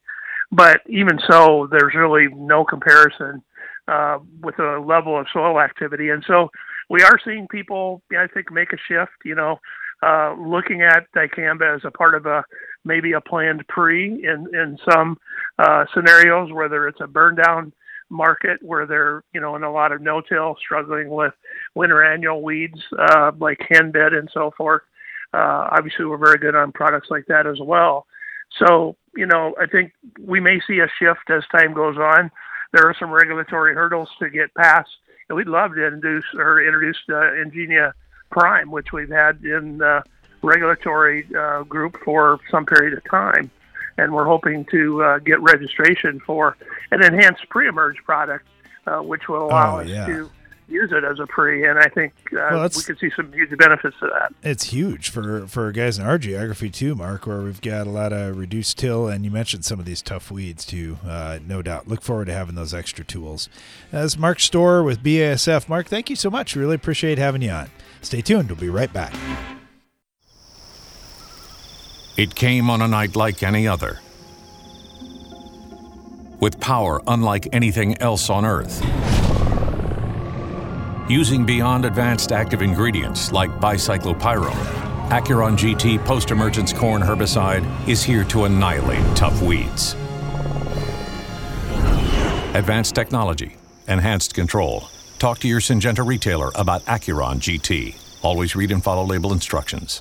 But even so, there's really no comparison uh, with the level of soil activity. And so we are seeing people, I think, make a shift. You know, uh, looking at dicamba as a part of a maybe a planned pre in in some uh, scenarios, whether it's a burn down market where they're you know in a lot of no-till, struggling with winter annual weeds uh, like henbit and so forth. Uh, obviously, we're very good on products like that as well. So you know, I think we may see a shift as time goes on. There are some regulatory hurdles to get past, and we'd love to introduce or introduce uh, Engenia Prime, which we've had in the regulatory uh, group for some period of time and we're hoping to uh, get registration for an enhanced pre-emerge product, uh, which will allow Oh, us yeah. to use it as a pre. And I think uh, Well, we could see some huge benefits to that. It's huge for for guys in our geography too, Mark, where we've got a lot of reduced till, and you mentioned some of these tough weeds too. Uh, no doubt. Look forward to having those extra tools. As Mark Stoehr with BASF. Mark, thank you so much. Really appreciate having you on. Stay tuned. We'll be right back. It came on a night like any other. With power unlike anything else on Earth. Using beyond advanced active ingredients like bicyclopyrone, Acuron GT post emergence corn herbicide is here to annihilate tough weeds. Advanced technology, enhanced control. Talk to your Syngenta retailer about Acuron GT. Always read and follow label instructions.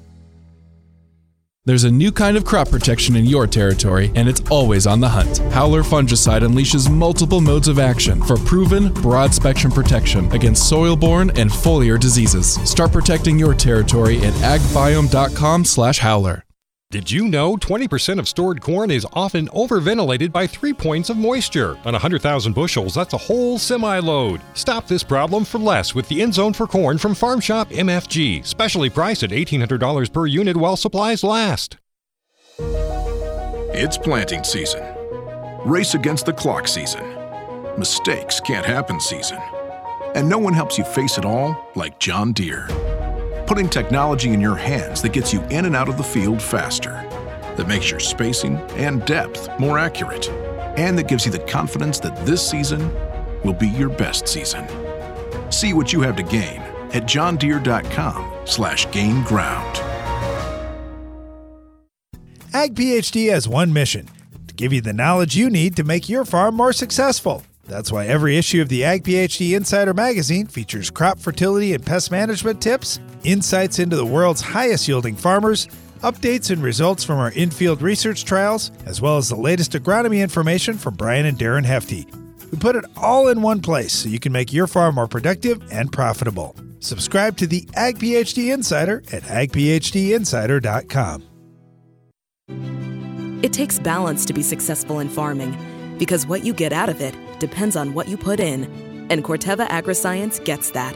There's a new kind of crop protection in your territory, and it's always on the hunt. Howler fungicide unleashes multiple modes of action for proven, broad spectrum protection against soil borne and foliar diseases. Start protecting your territory at agbiome.com/howler. Did you know 20% of stored corn is often overventilated by three points of moisture? On 100,000 bushels, that's a whole semi load. Stop this problem for less with the End Zone for Corn from Farm Shop MFG, specially priced at $1,800 per unit while supplies last. It's planting season. Race against the clock season. Mistakes can't happen season. And no one helps you face it all like John Deere. Putting technology in your hands that gets you in and out of the field faster, that makes your spacing and depth more accurate, and that gives you the confidence that this season will be your best season. See what you have to gain at johndeere.com slash gain ground. Ag PhD has one mission to give you the knowledge you need to make your farm more successful. That's why every issue of the Ag PhD Insider magazine features crop fertility and pest management tips, insights into the world's highest yielding farmers, updates and results from our in-field research trials, as well as the latest agronomy information from Brian and Darren Hefty. We put it all in one place so you can make your farm more productive and profitable. Subscribe to the Ag PhD Insider at agphdinsider.com. It takes balance to be successful in farming because what you get out of it depends on what you put in. And Corteva Agriscience gets that.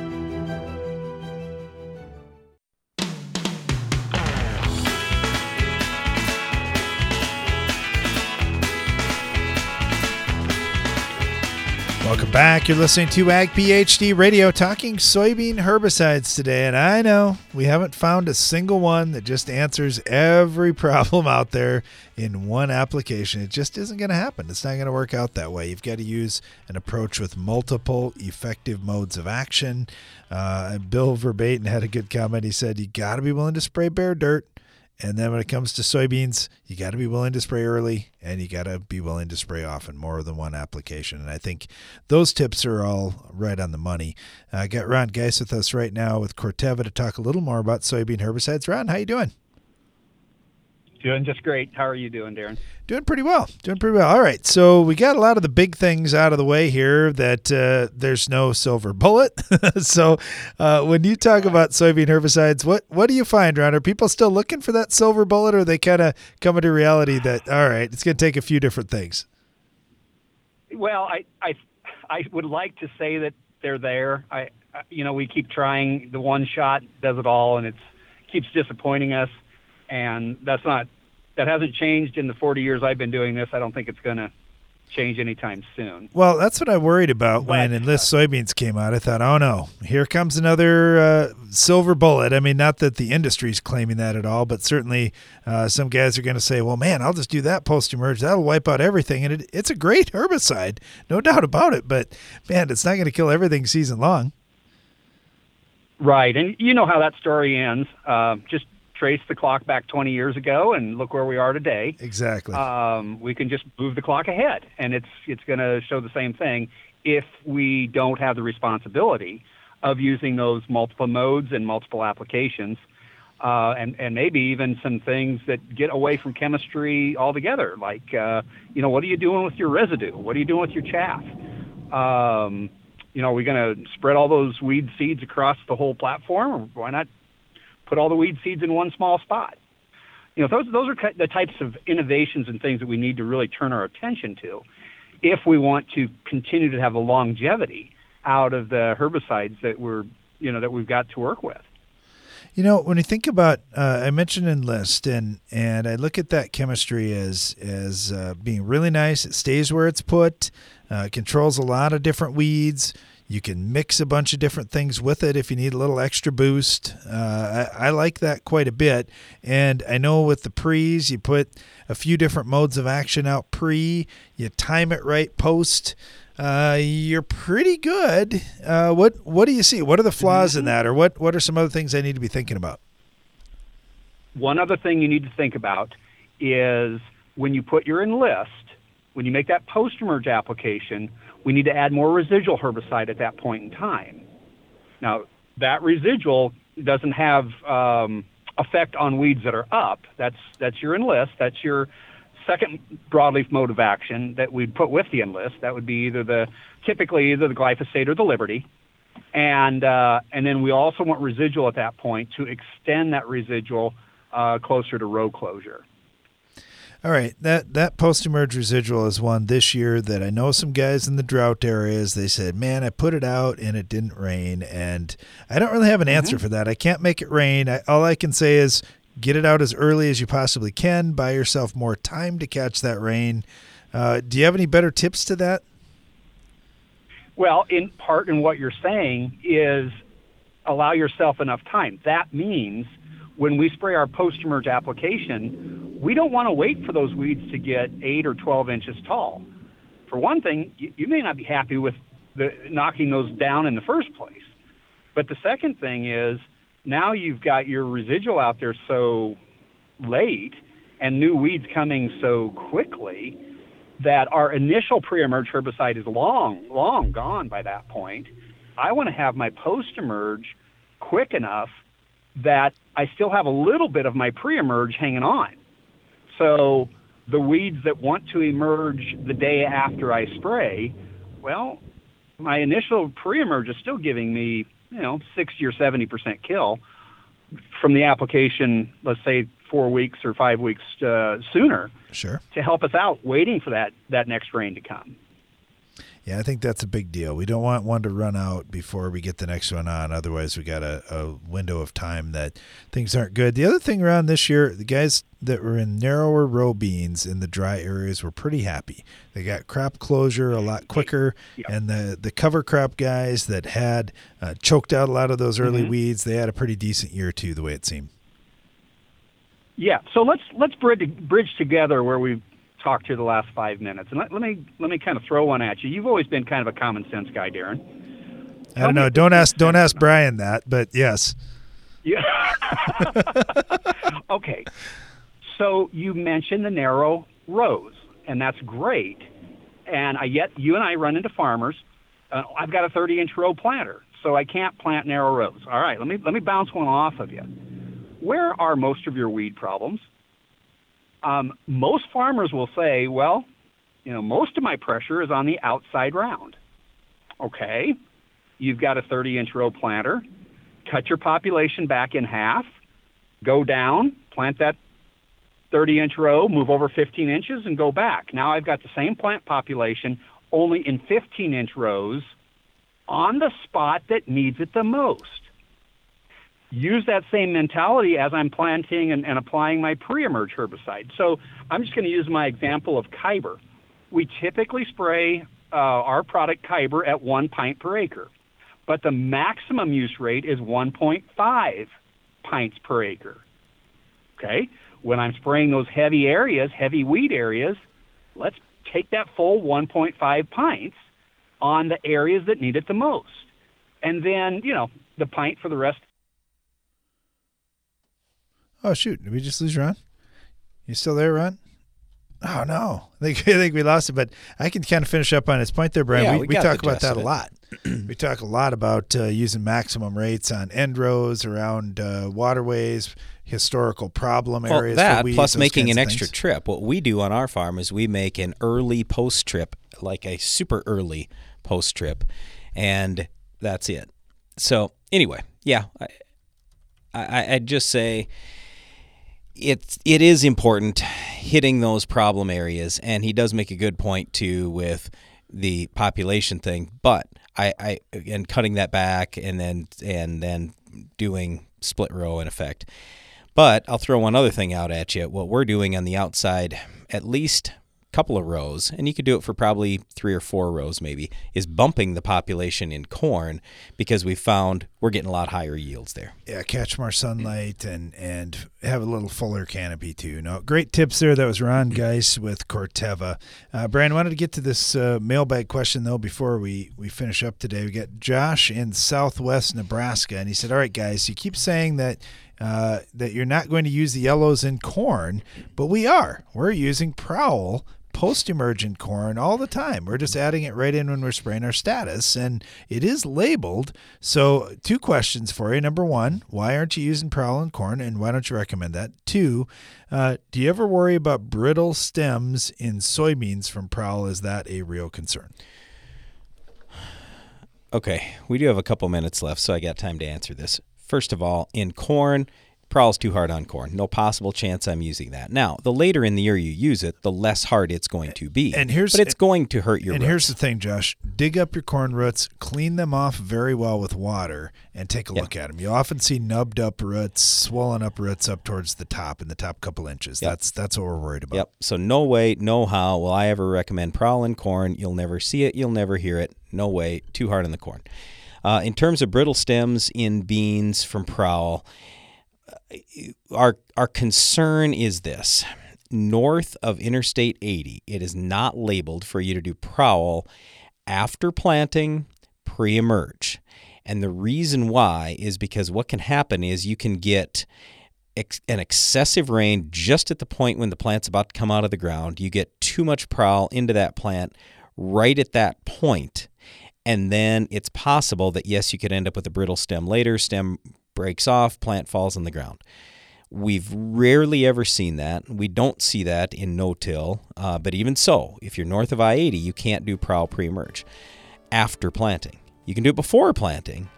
Welcome back. You're listening to Ag PhD Radio talking soybean herbicides today. And I know we haven't found a single one that just answers every problem out there in one application. It just isn't going to happen. It's not going to work out that way. You've got to use an approach with multiple effective modes of action. Uh, Bill Verbaten had a good comment. He said, You got to be willing to spray bare dirt. And then when it comes to soybeans, you got to be willing to spray early and you got to be willing to spray often, more than one application. And I think those tips are all right on the money. I uh, got Ron Geis with us right now with Corteva to talk a little more about soybean herbicides. Ron, how you doing? Doing just great. How are you doing, Darren? Doing pretty well. Doing pretty well. All right. So we got a lot of the big things out of the way here that uh, there's no silver bullet. so uh, when you talk about soybean herbicides, what, what do you find, Ron? Are people still looking for that silver bullet or are they kind of coming to reality that, all right, it's going to take a few different things? Well, I, I, I would like to say that they're there. I, you know, we keep trying. The one shot does it all, and it's keeps disappointing us and that's not that hasn't changed in the 40 years I've been doing this. I don't think it's going to change anytime soon. Well, that's what I worried about but, when Enlist soybeans came out. I thought, oh no, here comes another uh, silver bullet. I mean, not that the industry's claiming that at all, but certainly uh, some guys are going to say, well, man, I'll just do that post emerge. That'll wipe out everything. And it, it's a great herbicide, no doubt about it. But man, it's not going to kill everything season long. Right. And you know how that story ends. Uh, just trace the clock back 20 years ago and look where we are today. Exactly. Um, we can just move the clock ahead, and it's it's going to show the same thing if we don't have the responsibility of using those multiple modes and multiple applications, uh, and and maybe even some things that get away from chemistry altogether. Like, uh, you know, what are you doing with your residue? What are you doing with your chaff? Um, you know, are we going to spread all those weed seeds across the whole platform, or why not put all the weed seeds in one small spot. You know, those those are the types of innovations and things that we need to really turn our attention to if we want to continue to have a longevity out of the herbicides that we're you know that we've got to work with. You know, when you think about, uh, I mentioned Enlist, and and I look at that chemistry as as uh, being really nice. It stays where it's put, uh, controls a lot of different weeds. You can mix a bunch of different things with it if you need a little extra boost. Uh, I, I, like that quite a bit. And I know with the pre's, you put a few different modes of action out pre, you time it right post. Uh, you're pretty good. Uh, what what do you see? What are the flaws in that, or what what are some other things I need to be thinking about? One other thing you need to think about is when you put your enlist, when you make that post emerge application, we need to add more residual herbicide at that point in time. Now, that residual doesn't have um, effect on weeds that are up. That's that's your enlist. That's your second broadleaf mode of action that we'd put with the enlist. That would be either the typically either the glyphosate or the Liberty, and uh, and then we also want residual at that point to extend that residual uh, closer to row closure. All right, that that post emerge residual is one this year that I know some guys in the drought areas. They said, "Man, I put it out and it didn't rain," and I don't really have an answer mm-hmm. for that. I can't make it rain. I, all I can say is get it out as early as you possibly can. Buy yourself more time to catch that rain. Uh, do you have any better tips to that? Well, in part, in what you're saying is allow yourself enough time. That means when we spray our post-emerge application, we don't want to wait for those weeds to get 8 or 12 inches tall. For one thing, you, you may not be happy with the, knocking those down in the first place. But the second thing is now you've got your residual out there so late and new weeds coming so quickly that our initial pre-emerge herbicide is long, long gone by that point. I want to have my post-emerge quick enough that I still have a little bit of my pre-emerge hanging on. So the weeds that want to emerge the day after I spray, well, my initial pre-emerge is still giving me, you know, 60 or 70% kill from the application, let's say four weeks or five weeks uh, sooner. Sure. To help us out, waiting for that that next rain to come. Yeah, I think that's a big deal. We don't want one to run out before we get the next one on. Otherwise, we got a, a window of time that things aren't good. The other thing around this year, the guys that were in narrower row beans in the dry areas were pretty happy. They got crop closure a lot quicker, yep. and the the cover crop guys that had uh, choked out a lot of those early mm-hmm. weeds, they had a pretty decent year too, the way it seemed. Yeah, so let's let's bridge bridge together where we talked to the last five minutes. And let, let me let me kind of throw one at you. You've always been kind of a common sense guy, Darren. I don't know. Don't ask don't ask Brian that, but yes. Yeah. okay. So you mentioned the narrow rows, and that's great. And I yet you and I run into farmers. Uh, I've got a 30 inch row planter, so I can't plant narrow rows. All right, let me let me bounce one off of you. Where are most of your weed problems? Um, most farmers will say, well, you know, most of my pressure is on the outside round. Okay, you've got a 30 inch row planter, cut your population back in half, go down, plant that 30 inch row, move over 15 inches, and go back. Now I've got the same plant population, only in 15 inch rows on the spot that needs it the most. Use that same mentality as I'm planting and, and applying my pre emerge herbicide. So I'm just going to use my example of Kyber. We typically spray uh, our product Kyber at one pint per acre, but the maximum use rate is 1.5 pints per acre. Okay? When I'm spraying those heavy areas, heavy weed areas, let's take that full 1.5 pints on the areas that need it the most. And then, you know, the pint for the rest. Oh, shoot. Did we just lose Ron? You still there, Ron? Oh, no. I think, I think we lost it, but I can kind of finish up on his point there, Brian. Yeah, we, we we talk about that a lot. we talk a lot about uh, using maximum rates on end rows, around uh, waterways, historical problem Well, areas. that weeds, plus making an extra things. trip. What we do on our farm is we make an early post trip, like a super early post trip, and that's it. So anyway, yeah, I, I I'd just say it's it is important hitting those problem areas, and he does make a good point too with the population thing. But I, I and cutting that back and then and then doing split row in effect. But I'll throw one other thing out at you. What we're doing on the outside, at least couple of rows, and you could do it for probably three or four rows maybe, is bumping the population in corn because we found we're getting a lot higher yields there. yeah, catch more sunlight and and have a little fuller canopy too. No, great tips there. That was Ron Geis with Corteva. Uh, Brian, wanted to get to this uh, mailbag question though before we we finish up today. We got Josh in Southwest Nebraska, and he said, "All right, guys, you keep saying that." Uh, that you're not going to use the yellows in corn, but we are. We're using Prowl post-emergent corn all the time. We're just adding it right in when we're spraying our status, and it is labeled. So, two questions for you. Number one, why aren't you using Prowl in corn, and why don't you recommend that? Two, uh, do you ever worry about brittle stems in soybeans from Prowl? Is that a real concern? Okay, we do have a couple minutes left, so I got time to answer this. First of all, in corn, Prowl's too hard on corn. No possible chance I'm using that. Now, the later in the year you use it, the less hard it's going to be. And here's but it's going to hurt your And roots. here's the thing, Josh: dig up your corn roots, clean them off very well with water, and take a look at them. You often see nubbed up roots, swollen up roots up towards the top in the top couple inches. Yep. That's that's what we're worried about. Yep. So no way, no how will I ever recommend prowl in corn. You'll never see it. You'll never hear it. No way. Too hard on the corn. Uh, in terms of brittle stems in beans from prowl, our our concern is this: north of Interstate 80, it is not labeled for you to do prowl after planting, pre-emerge. And the reason why is because what can happen is you can get ex- an excessive rain just at the point when the plant's about to come out of the ground. You get too much prowl into that plant right at that point, and then it's possible that yes, you could end up with a brittle stem later. Stem breaks off, plant falls on the ground. We've rarely ever seen that. We don't see that in no-till, uh, but even so, if you're north of I-80, you can't do prowl pre-emerge after planting. You can do it before planting,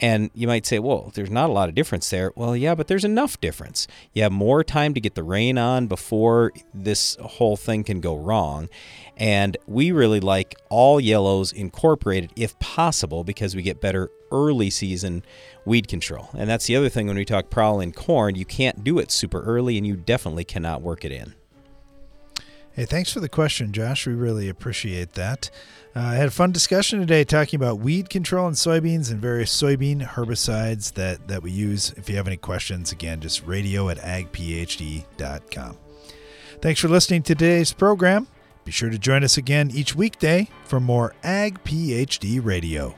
and you might say, well, there's not a lot of difference there. Well, yeah, but there's enough difference. You have more time to get the rain on before this whole thing can go wrong. And we really like all yellows incorporated if possible because we get better early season weed control. And that's the other thing when we talk prowl in corn, you can't do it super early and you definitely cannot work it in. Hey, thanks for the question, Josh. We really appreciate that. Uh, I had a fun discussion today talking about weed control in soybeans and various soybean herbicides that, that we use. If you have any questions, again, just radio at agphd.com. Thanks for listening to today's program. Be sure to join us again each weekday for more Ag PhD Radio.